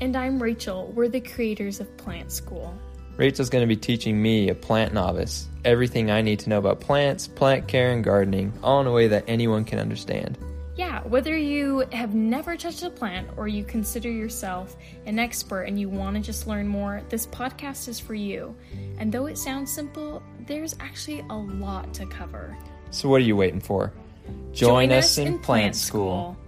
And I'm Rachel. We're the creators of Plant School. Rachel's going to be teaching me, a plant novice, everything I need to know about plants, plant care, and gardening, all in a way that anyone can understand. Yeah, whether you have never touched a plant or you consider yourself an expert and you want to just learn more, this podcast is for you. And though it sounds simple, there's actually a lot to cover. So, what are you waiting for? Join, Join us, us, in, Plant, plant school. school.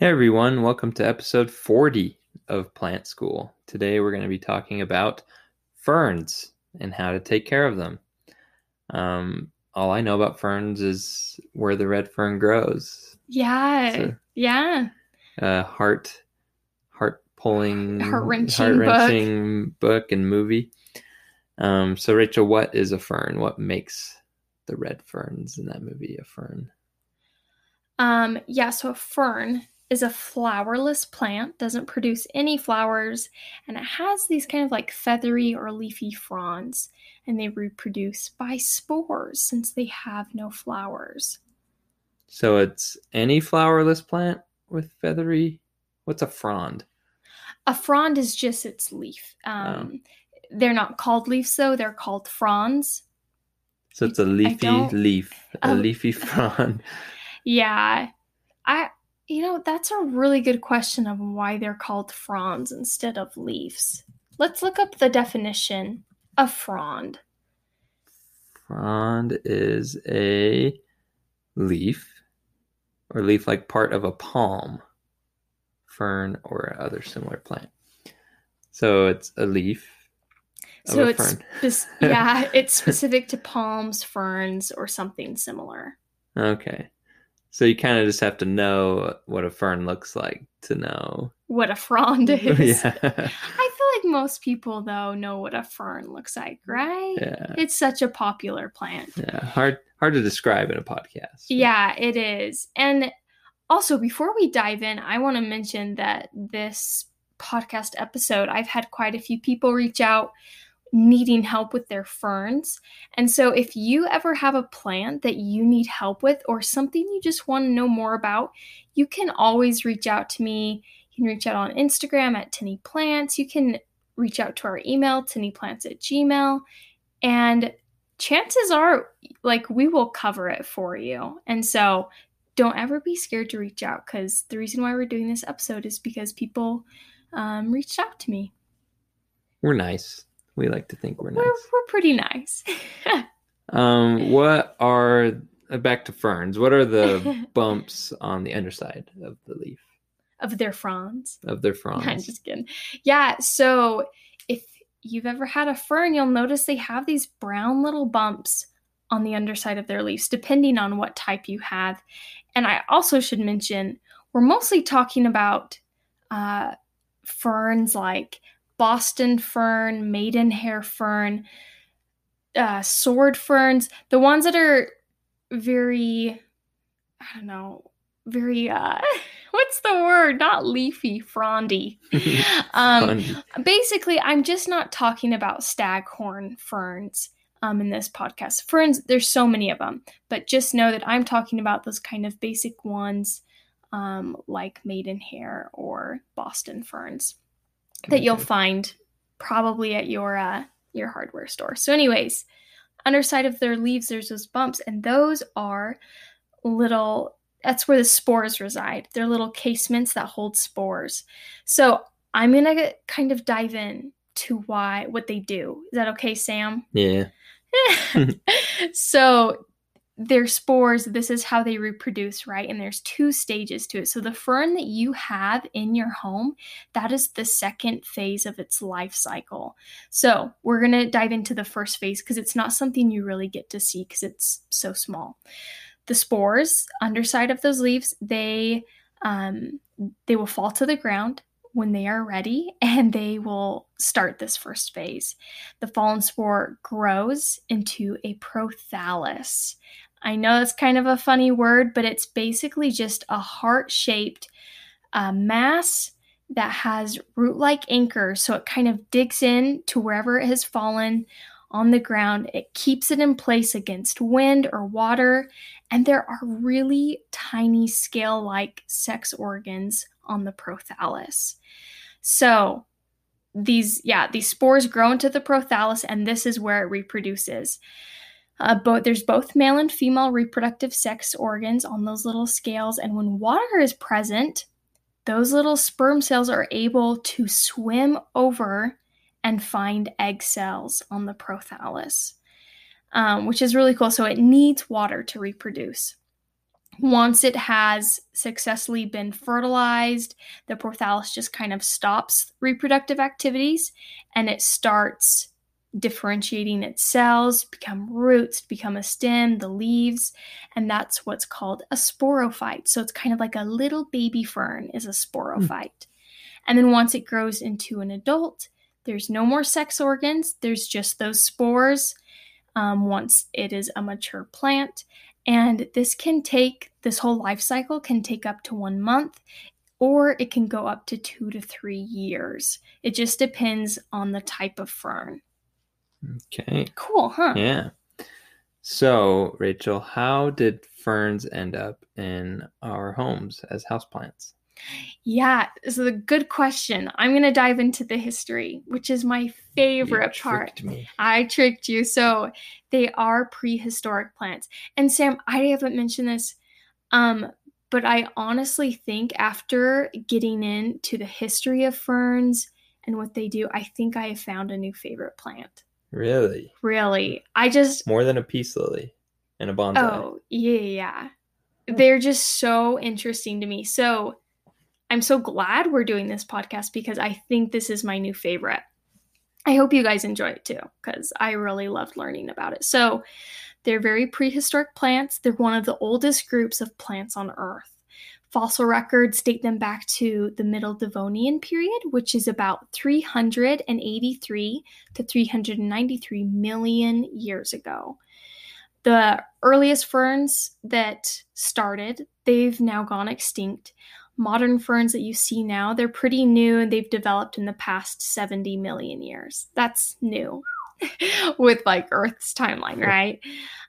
Hey everyone, welcome to episode 40 of Plant School. Today we're going to be talking about ferns and how to take care of them. Um, all I know about ferns is where the red fern grows. Yeah, so, yeah. Uh, heart, heart pulling, heart wrenching book. book and movie. Um, so Rachel, what is a fern? What makes the red ferns in that movie a fern? Um, yeah, so a fern is a flowerless plant, doesn't produce any flowers, and it has these kind of like feathery or leafy fronds, and they reproduce by spores since they have no flowers. So it's any flowerless plant with feathery. What's a frond? A frond is just its leaf. Um, oh. They're not called leaves though; they're called fronds. So it's a leafy leaf, a leafy frond. Yeah, I you know, that's a really good question of why they're called fronds instead of leaves. Let's look up the definition of frond. Frond is a leaf or leaf like part of a palm, fern, or other similar plant. So it's a leaf. So it's spe- yeah, it's specific to palms, ferns, or something similar. Okay. So you kind of just have to know what a fern looks like to know what a frond is. yeah. I feel like most people though know what a fern looks like, right? Yeah. It's such a popular plant. Yeah, hard hard to describe in a podcast. Yeah, it is. And also before we dive in, I want to mention that this podcast episode, I've had quite a few people reach out needing help with their ferns. And so, if you ever have a plant that you need help with or something you just want to know more about, you can always reach out to me. You can reach out on Instagram at Tenny Plants. You can reach out to our email, tennyplants at gmail. And chances are, like, we will cover it for you. And so, don't ever be scared to reach out because the reason why we're doing this episode is because people um, reached out to me. We're nice. We like to think we're nice. We're, we're pretty nice. um, what are uh, back to ferns? What are the bumps on the underside of the leaf? Of their fronds. Of their fronds. I'm just kidding. Yeah. So if you've ever had a fern, you'll notice they have these brown little bumps on the underside of their leaves, depending on what type you have. And I also should mention we're mostly talking about uh, ferns like Boston fern, maidenhair fern, uh, sword ferns, the ones that are very, I don't know, very, uh, what's the word? Not leafy, frondy. um, basically, I'm just not talking about staghorn ferns. Um, in this podcast, ferns, there's so many of them, but just know that I'm talking about those kind of basic ones um, like maidenhair or Boston ferns that you'll find probably at your uh, your hardware store. So, anyways, underside of their leaves, there's those bumps, and those are little that's where the spores reside. They're little casements that hold spores. So I'm gonna kind of dive in to why what they do. Is that okay, Sam? Yeah. so their spores, this is how they reproduce, right? And there's two stages to it. So the fern that you have in your home, that is the second phase of its life cycle. So we're going to dive into the first phase because it's not something you really get to see because it's so small. The spores, underside of those leaves, they um, they will fall to the ground when they are ready and they will start this first phase. The fallen spore grows into a prothallus. I know it's kind of a funny word, but it's basically just a heart shaped uh, mass that has root like anchors. So it kind of digs in to wherever it has fallen on the ground. It keeps it in place against wind or water. And there are really tiny scale like sex organs on the prothallus. So these, yeah, these spores grow into the prothallus, and this is where it reproduces. Uh, both there's both male and female reproductive sex organs on those little scales, and when water is present, those little sperm cells are able to swim over and find egg cells on the prothallus, um, which is really cool. So it needs water to reproduce. Once it has successfully been fertilized, the prothallus just kind of stops reproductive activities and it starts differentiating its cells, become roots, become a stem, the leaves, and that's what's called a sporophyte. So it's kind of like a little baby fern is a sporophyte. Mm. And then once it grows into an adult, there's no more sex organs, there's just those spores um, once it is a mature plant. And this can take, this whole life cycle can take up to one month or it can go up to two to three years. It just depends on the type of fern. Okay. Cool, huh? Yeah. So, Rachel, how did ferns end up in our homes as houseplants? Yeah, so the good question. I'm going to dive into the history, which is my favorite you part. Me. I tricked you. So, they are prehistoric plants. And Sam, I haven't mentioned this um but I honestly think after getting into the history of ferns and what they do, I think I have found a new favorite plant. Really? Really. I just more than a peace lily and a bonsai. Oh, yeah, yeah. They're just so interesting to me. So I'm so glad we're doing this podcast because I think this is my new favorite. I hope you guys enjoy it too, because I really loved learning about it. So, they're very prehistoric plants. They're one of the oldest groups of plants on Earth. Fossil records date them back to the Middle Devonian period, which is about 383 to 393 million years ago. The earliest ferns that started, they've now gone extinct. Modern ferns that you see now, they're pretty new and they've developed in the past 70 million years. That's new with like Earth's timeline, right?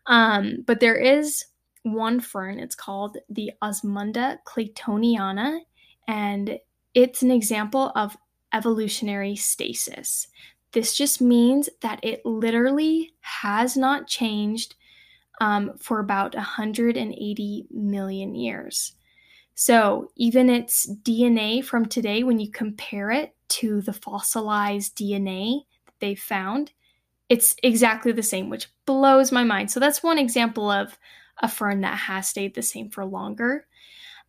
Um, but there is one fern. It's called the Osmunda claytoniana, and it's an example of evolutionary stasis. This just means that it literally has not changed um, for about 180 million years. So, even its DNA from today, when you compare it to the fossilized DNA that they found, it's exactly the same, which blows my mind. So, that's one example of a fern that has stayed the same for longer.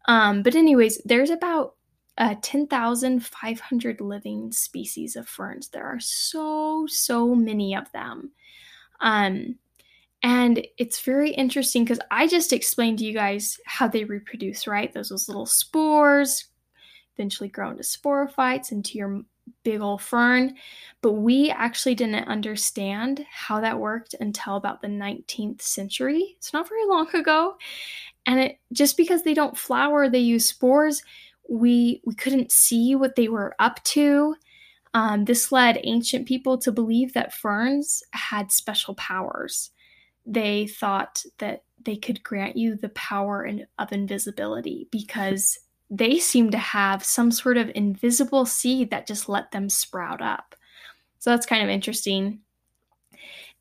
Um, but, anyways, there's about uh, 10,500 living species of ferns. There are so, so many of them. Um, and it's very interesting because I just explained to you guys how they reproduce, right? Those, those little spores eventually grow into sporophytes, into your big old fern. But we actually didn't understand how that worked until about the 19th century. It's not very long ago. And it just because they don't flower, they use spores, we we couldn't see what they were up to. Um, this led ancient people to believe that ferns had special powers. They thought that they could grant you the power in, of invisibility because they seem to have some sort of invisible seed that just let them sprout up. So that's kind of interesting.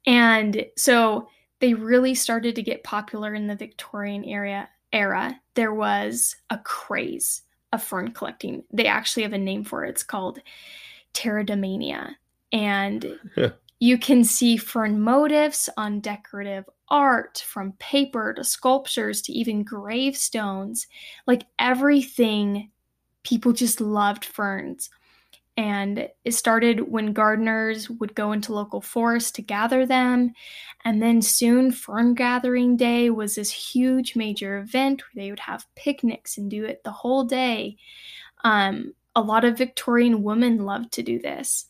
And so they really started to get popular in the Victorian era era there was a craze of fern collecting. They actually have a name for it. It's called pteridomania. And you can see fern motifs on decorative art from paper to sculptures to even gravestones. Like everything, people just loved ferns. And it started when gardeners would go into local forests to gather them. And then soon, Fern Gathering Day was this huge major event where they would have picnics and do it the whole day. Um, a lot of Victorian women loved to do this.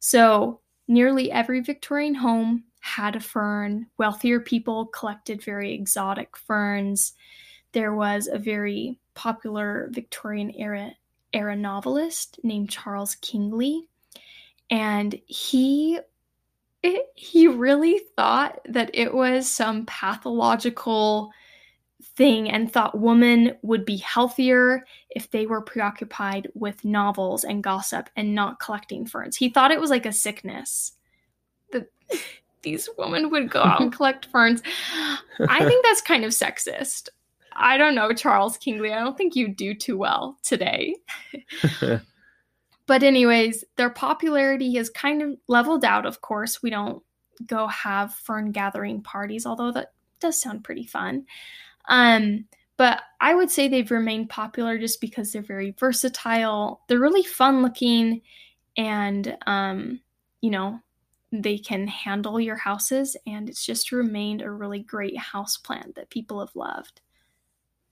So, nearly every Victorian home had a fern. Wealthier people collected very exotic ferns. There was a very popular Victorian era era novelist named Charles Kingsley, and he it, he really thought that it was some pathological thing and thought women would be healthier if they were preoccupied with novels and gossip and not collecting ferns. He thought it was like a sickness that these women would go out and collect ferns. I think that's kind of sexist. I don't know, Charles Kingley. I don't think you do too well today. but, anyways, their popularity has kind of leveled out, of course. We don't go have fern gathering parties, although that does sound pretty fun. Um, but I would say they've remained popular just because they're very versatile. They're really fun looking, and um, you know, they can handle your houses, and it's just remained a really great house plant that people have loved.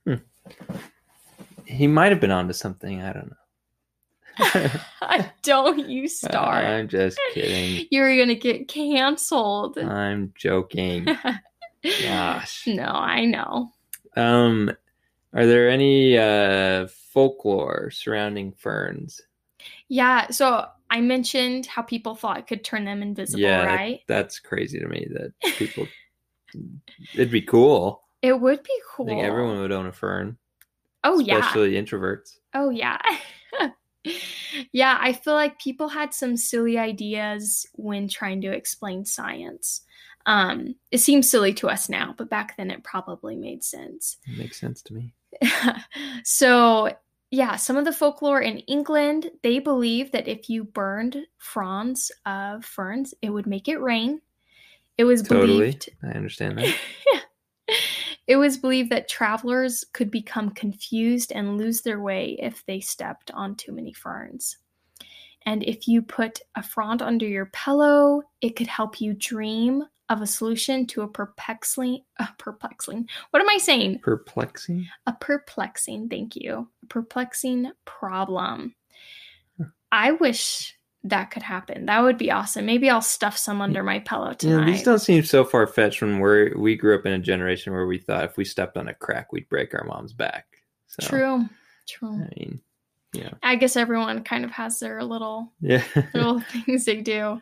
Hmm. He might have been onto something. I don't know. I don't you start. I'm just kidding. You're to get canceled. I'm joking. Gosh. No, I know. Um, are there any uh, folklore surrounding ferns? Yeah. So I mentioned how people thought it could turn them invisible, yeah, right? That's crazy to me that people. it'd be cool. It would be cool. I think everyone would own a fern. Oh yeah. Especially introverts. Oh yeah. yeah, I feel like people had some silly ideas when trying to explain science. Um, it seems silly to us now, but back then it probably made sense. It makes sense to me. so, yeah, some of the folklore in England, they believe that if you burned fronds of ferns, it would make it rain. It was totally. believed. I understand that. Yeah. It was believed that travelers could become confused and lose their way if they stepped on too many ferns. And if you put a frond under your pillow, it could help you dream of a solution to a perplexing, uh, perplexing. What am I saying? Perplexing. A perplexing. Thank you. A perplexing problem. I wish that could happen. That would be awesome. Maybe I'll stuff some under my pillow tonight. Yeah, these don't seem so far fetched when we we grew up in a generation where we thought if we stepped on a crack, we'd break our mom's back. So, True. True. I mean, yeah. I guess everyone kind of has their little Yeah. little things they do.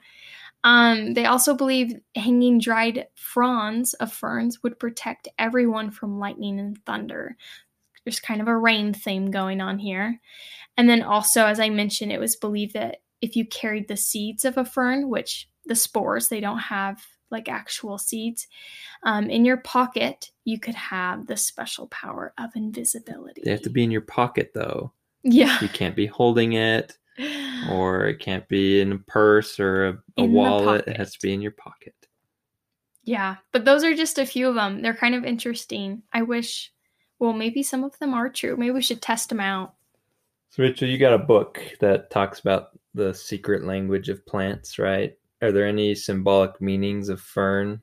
Um, they also believe hanging dried fronds of ferns would protect everyone from lightning and thunder. There's kind of a rain theme going on here. And then also, as I mentioned, it was believed that if you carried the seeds of a fern, which the spores, they don't have like actual seeds, um, in your pocket, you could have the special power of invisibility. they have to be in your pocket though. Yeah. You can't be holding it, or it can't be in a purse or a, a wallet. It has to be in your pocket. Yeah, but those are just a few of them. They're kind of interesting. I wish, well, maybe some of them are true. Maybe we should test them out. So, Rachel, you got a book that talks about the secret language of plants, right? Are there any symbolic meanings of fern?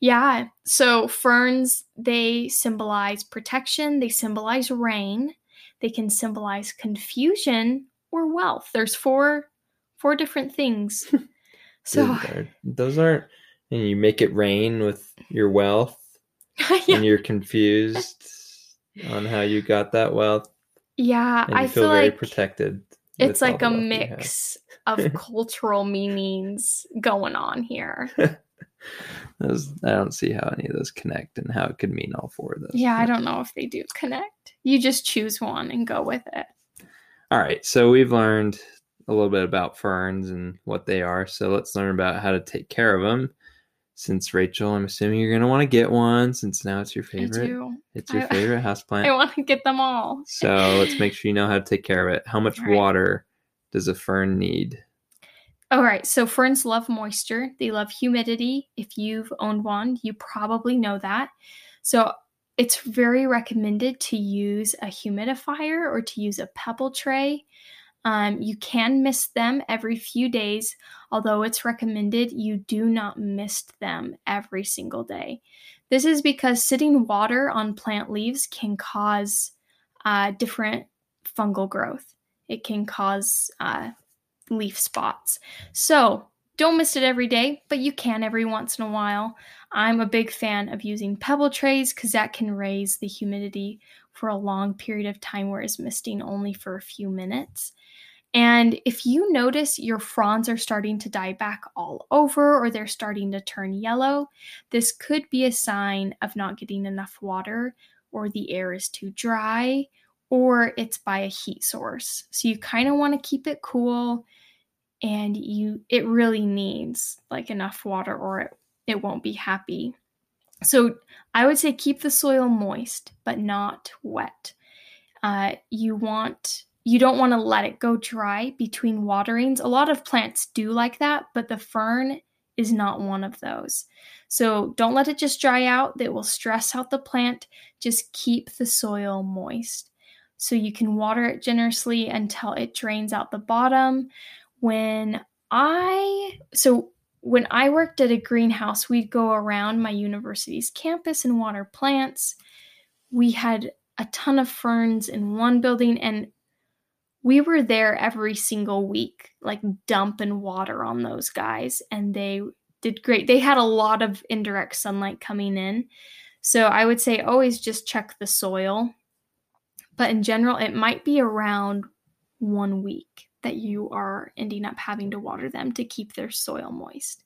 Yeah, so ferns, they symbolize protection, they symbolize rain, they can symbolize confusion or wealth. There's four four different things. so Those are- those aren't, and you make it rain with your wealth, yeah, and you're confused on how you got that wealth, yeah and you I feel, feel very like protected. it's like a wealth you have. mix of cultural meanings going on here. Those, I don't see how any of those connect and how it could mean all four of those. Yeah, I don't know if they do connect. You just choose one and go with it. All right, so we've learned a little bit about ferns and what they are. So let's learn about how to take care of them. since Rachel, I'm assuming you're gonna want to get one since now it's your favorite. It's your I- favorite houseplant. I want to get them all. So let's make sure you know how to take care of it. How much right. water does a fern need? All right, so ferns love moisture. They love humidity. If you've owned one, you probably know that. So it's very recommended to use a humidifier or to use a pebble tray. Um, you can mist them every few days, although it's recommended you do not mist them every single day. This is because sitting water on plant leaves can cause uh, different fungal growth. It can cause uh, leaf spots. So don't mist it every day, but you can every once in a while. I'm a big fan of using pebble trays because that can raise the humidity for a long period of time, whereas misting only for a few minutes. And if you notice your fronds are starting to die back all over or they're starting to turn yellow, this could be a sign of not getting enough water or the air is too dry or it's by a heat source. So you kind of want to keep it cool and you it really needs like enough water or it, it won't be happy. So I would say keep the soil moist but not wet. Uh, you want you don't want to let it go dry between waterings. A lot of plants do like that, but the fern is not one of those. So don't let it just dry out. That will stress out the plant. Just keep the soil moist. So you can water it generously until it drains out the bottom. When I so when I worked at a greenhouse, we'd go around my university's campus and water plants. We had a ton of ferns in one building and we were there every single week, like dumping water on those guys, and they did great. They had a lot of indirect sunlight coming in. So I would say always just check the soil. But in general, it might be around one week that you are ending up having to water them to keep their soil moist.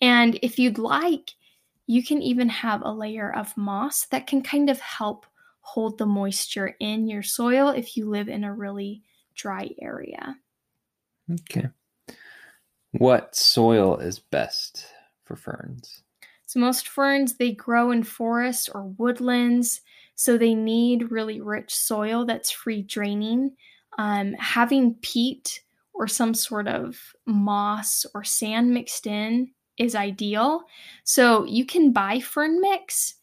And if you'd like, you can even have a layer of moss that can kind of help hold the moisture in your soil if you live in a really dry area. Okay. What soil is best for ferns? So most ferns they grow in forests or woodlands, so they need really rich soil that's free draining. Um, having peat or some sort of moss or sand mixed in is ideal. So you can buy fern mix,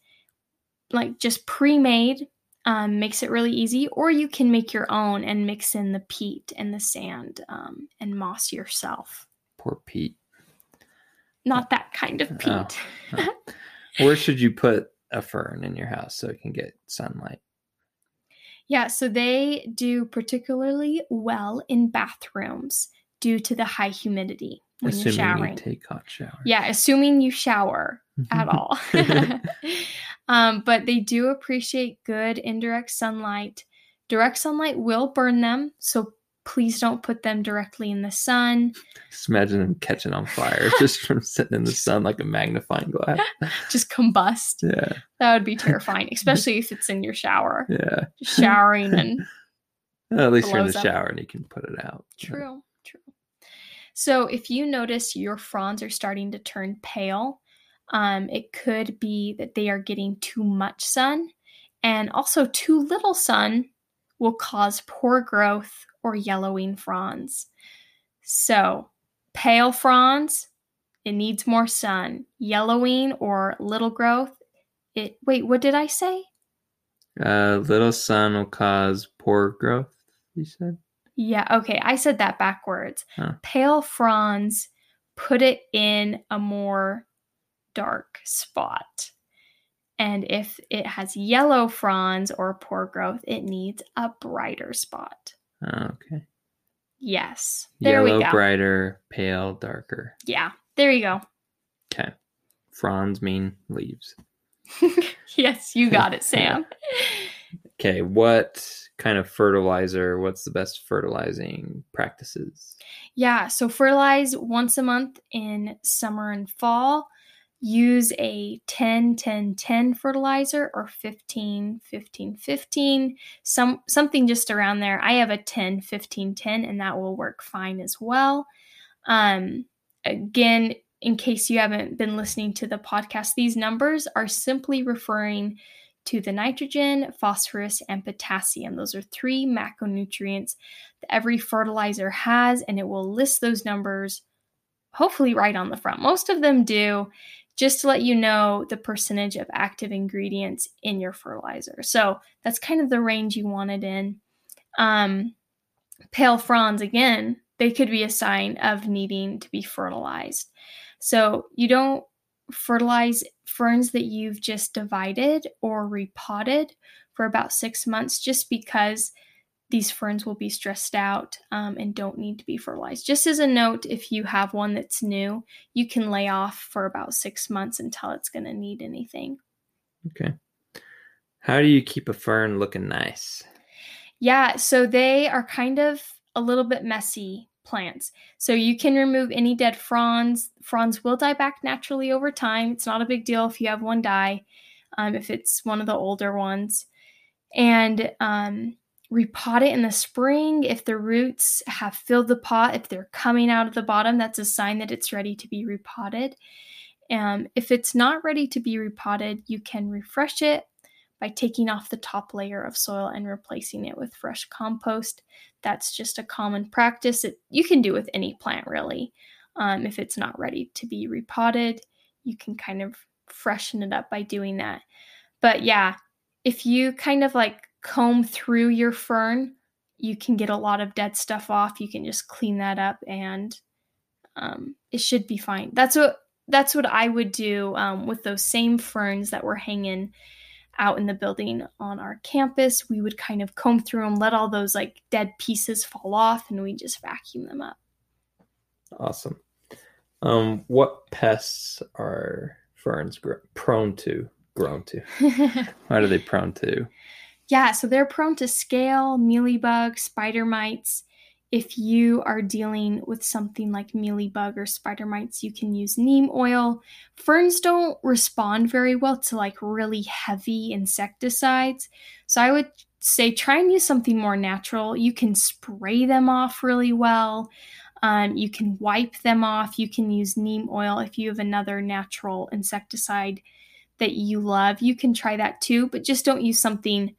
like just pre-made, um, makes it really easy, or you can make your own and mix in the peat and the sand um, and moss yourself. Poor peat. Not that kind of Oh. peat. Where should you put a fern in your house so it can get sunlight? Yeah, so they do particularly well in bathrooms due to the high humidity when you're Assuming showering. you take hot shower. yeah, assuming you shower at all. um, but they do appreciate good indirect sunlight. Direct sunlight will burn them, so please don't put them directly in the sun. Just imagine them catching on fire just from sitting in the sun like a magnifying glass. Just combust. Yeah, That would be terrifying, especially if it's in your shower. yeah. Just showering and Well, at least you're in the up. shower and you can put it out. True, true. So if you notice your fronds are starting to turn pale, um, it could be that they are getting too much sun, and also too little sun will cause poor growth or yellowing fronds. So pale fronds, it needs more sun. Yellowing or little growth, it wait, what did I say? Uh, little sun will cause poor growth. You said. Yeah, okay. I said that backwards. Huh. Pale fronds put it in a more dark spot. And if it has yellow fronds or poor growth, it needs a brighter spot. Oh, okay. Yes. There Yellow, we go. brighter, pale, darker. Yeah. There you go. Okay. Fronds mean leaves. yes, you got it, Sam. Okay. What kind of fertilizer? What's the best fertilizing practices? Yeah, so fertilize once a month in summer and fall. Use a 10 10 10 fertilizer or 15 15 15, some something just around there. I have a 10 15 10 and that will work fine as well. Um again, in case you haven't been listening to the podcast, these numbers are simply referring to the nitrogen, phosphorus, and potassium. Those are three macronutrients that every fertilizer has, and it will list those numbers hopefully right on the front. Most of them do, just to let you know the percentage of active ingredients in your fertilizer. So that's kind of the range you want it in. Um, pale fronds, again, they could be a sign of needing to be fertilized. So you don't fertilize ferns that you've just divided or repotted for about six months just because these ferns will be stressed out um, and don't need to be fertilized. Just as a note, if you have one that's new, you can lay off for about six months until it's going to need anything. Okay. How do you keep a fern looking nice? Yeah, so they are kind of a little bit messy plants. So you can remove any dead fronds. Fronds will die back naturally over time. It's not a big deal if you have one die, um, if it's one of the older ones. And um, repot it in the spring. If the roots have filled the pot, if they're coming out of the bottom, that's a sign that it's ready to be repotted. Um, if it's not ready to be repotted, you can refresh it by taking off the top layer of soil and replacing it with fresh compost. That's just a common practice that you can do with any plant, really. Um, if it's not ready to be repotted, you can kind of freshen it up by doing that. But yeah, if you kind of like comb through your fern, you can get a lot of dead stuff off. You can just clean that up and um, it should be fine. That's what that's what I would do um, with those same ferns that were hanging out in the building on our campus. We would kind of comb through them, let all those like dead pieces fall off, and we just vacuum them up. Awesome. Um, what pests are ferns gr- prone to? Grown to? what are they prone to? Yeah, so they're prone to scale, mealybug, spider mites. If you are dealing with something like mealybug or spider mites, you can use neem oil. Ferns don't respond very well to like really heavy insecticides. So I would say try and use something more natural. You can spray them off really well. Um, you can wipe them off. You can use neem oil if you have another natural insecticide that you love. You can try that too, but just don't use something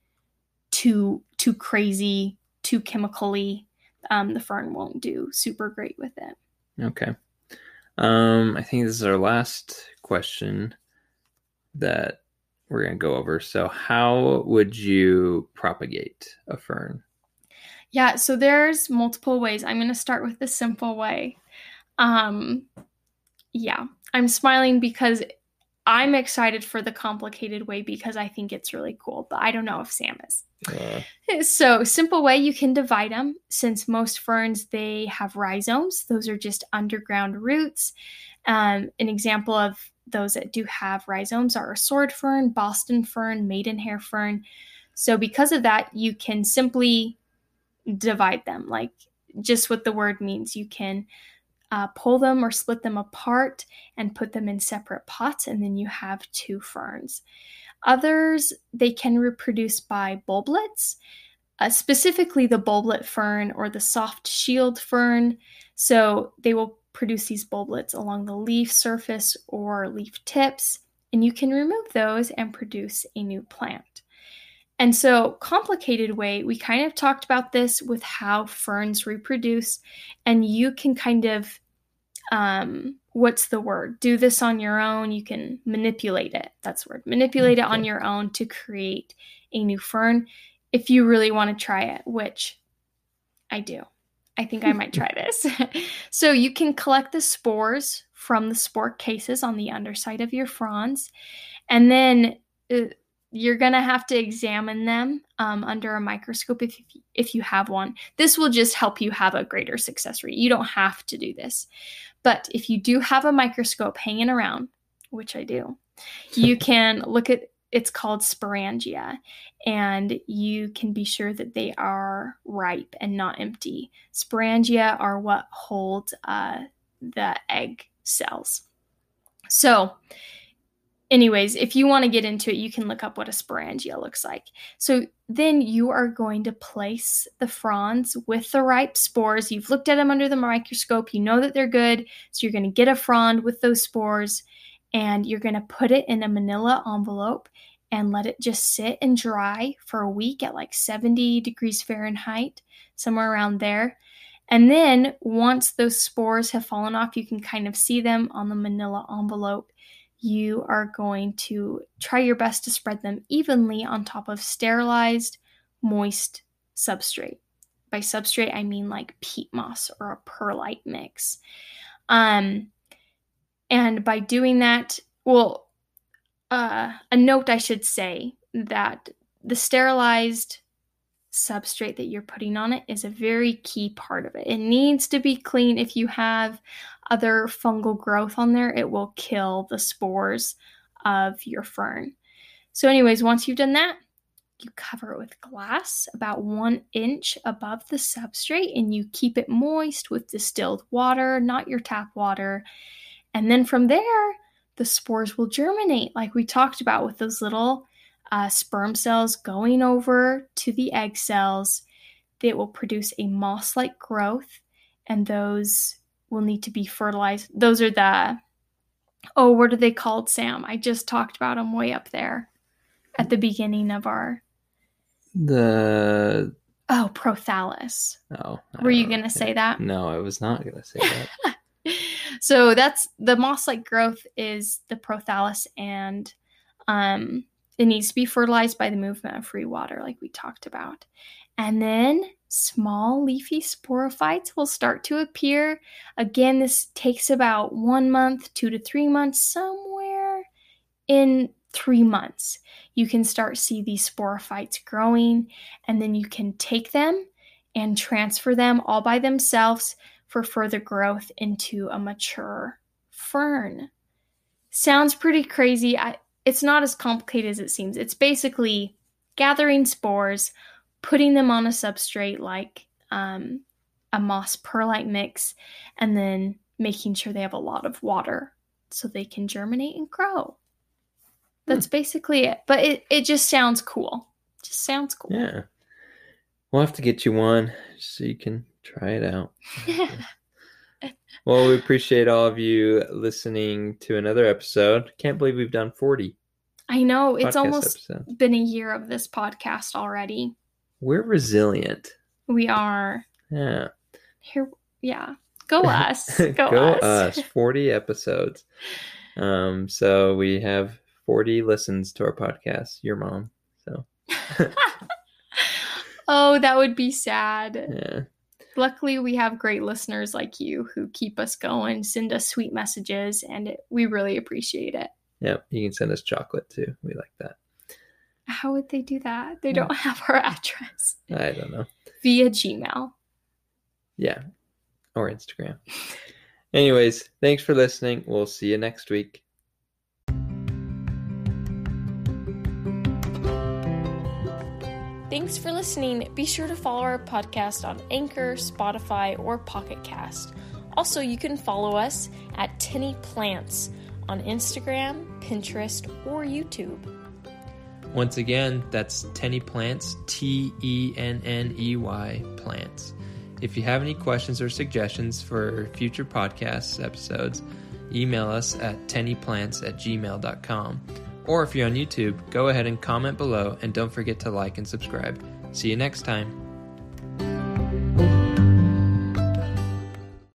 too too crazy, too chemically um, the fern won't do super great with it. Okay. Um, I think this is our last question that we're going to go over. So, how would you propagate a fern? Yeah, so there's multiple ways. I'm going to start with the simple way. Um, yeah, I'm smiling because I'm excited for the complicated way because I think it's really cool, but I don't know if Sam is. Uh. So, simple way you can divide them since most ferns they have rhizomes. Those are just underground roots. Um, an example of those that do have rhizomes are a sword fern, Boston fern, maidenhair fern. So, because of that, you can simply divide them, like just what the word means. You can uh, pull them or split them apart and put them in separate pots, and then you have two ferns. Others, they can reproduce by bulblets, uh, specifically the bulblet fern or the soft shield fern. So they will produce these bulblets along the leaf surface or leaf tips, and you can remove those and produce a new plant. And so, complicated way, we kind of talked about this with how ferns reproduce, and you can kind of, um, what's the word? Do this on your own. You can manipulate it. That's the word. Manipulate okay. it on your own to create a new fern if you really want to try it, which I do. I think I might try this. so, you can collect the spores from the spore cases on the underside of your fronds, and then uh, you're going to have to examine them um, under a microscope if, if you have one. This will just help you have a greater success rate. You don't have to do this. But if you do have a microscope hanging around, which I do, you can look at it's called sporangia and you can be sure that they are ripe and not empty. Sporangia are what hold uh, the egg cells. So, anyways, if you want to get into it, you can look up what a sporangia looks like. So then you are going to place the fronds with the ripe spores. You've looked at them under the microscope, you know that they're good. So you're going to get a frond with those spores and you're going to put it in a manila envelope and let it just sit and dry for a week at like 70 degrees Fahrenheit, somewhere around there. And then once those spores have fallen off, you can kind of see them on the manila envelope. You are going to try your best to spread them evenly on top of sterilized, moist substrate. By substrate, I mean like peat moss or a perlite mix. Um, and by doing that, well, uh, a note I should say that the sterilized substrate that you're putting on it is a very key part of it. It needs to be clean. If you have other fungal growth on there, it will kill the spores of your fern. So, anyways, once you've done that, you cover it with glass about one inch above the substrate and you keep it moist with distilled water, not your tap water. And then from there, the spores will germinate, like we talked about with those little uh, sperm cells going over to the egg cells. They will produce a moss like growth, and those will need to be fertilized. Those are the, oh, what are they called, Sam? I just talked about them way up there at the beginning of our. The Oh, prothallus. oh, I Were you don't know. going to say that? No, I was not gonna say that. so that's the moss-like growth is the prothallus and um, it needs to be fertilized by the movement of free water like we talked about and then small leafy sporophytes will start to appear again this takes about one month two to three months somewhere in three months you can start see these sporophytes growing and then you can take them and transfer them all by themselves for further growth into a mature fern. Sounds pretty crazy. I, it's not as complicated as it seems. It's basically gathering spores, putting them on a substrate like um, a moss perlite mix, and then making sure they have a lot of water so they can germinate and grow. That's basically it. But it, it just sounds cool. Just sounds cool. Yeah. We'll have to get you one so you can try it out. Well, we appreciate all of you listening to another episode. Can't believe we've done 40 I know. It's almost episodes. been a year of this podcast already. We're resilient. We are Yeah. here. Yeah. Go us. Go, Go us. us. 40 episodes. Um, so we have 40 listens to our podcast. Your mom. So oh, that would be sad. yeah. Luckily, we have great listeners like you who keep us going, send us sweet messages, and it, we really appreciate it. Yep. You can send us chocolate too. We like that. How would they do that? They hmm. don't have our address I don't know. via Gmail. Yeah. Or Instagram. Anyways, thanks for listening. We'll see you next week. Thanks for listening. Be sure to follow our podcast on Anchor, Spotify, or Pocket Cast. Also, you can follow us at Tenny Plants on Instagram, Pinterest, or YouTube. Once again, that's Tenny Plants, T E N N E Y Plants. If you have any questions or suggestions for future podcast episodes, email us at tennyplants at gmail.com. Or if you're on YouTube, go ahead and comment below and don't forget to like and subscribe. See you next time.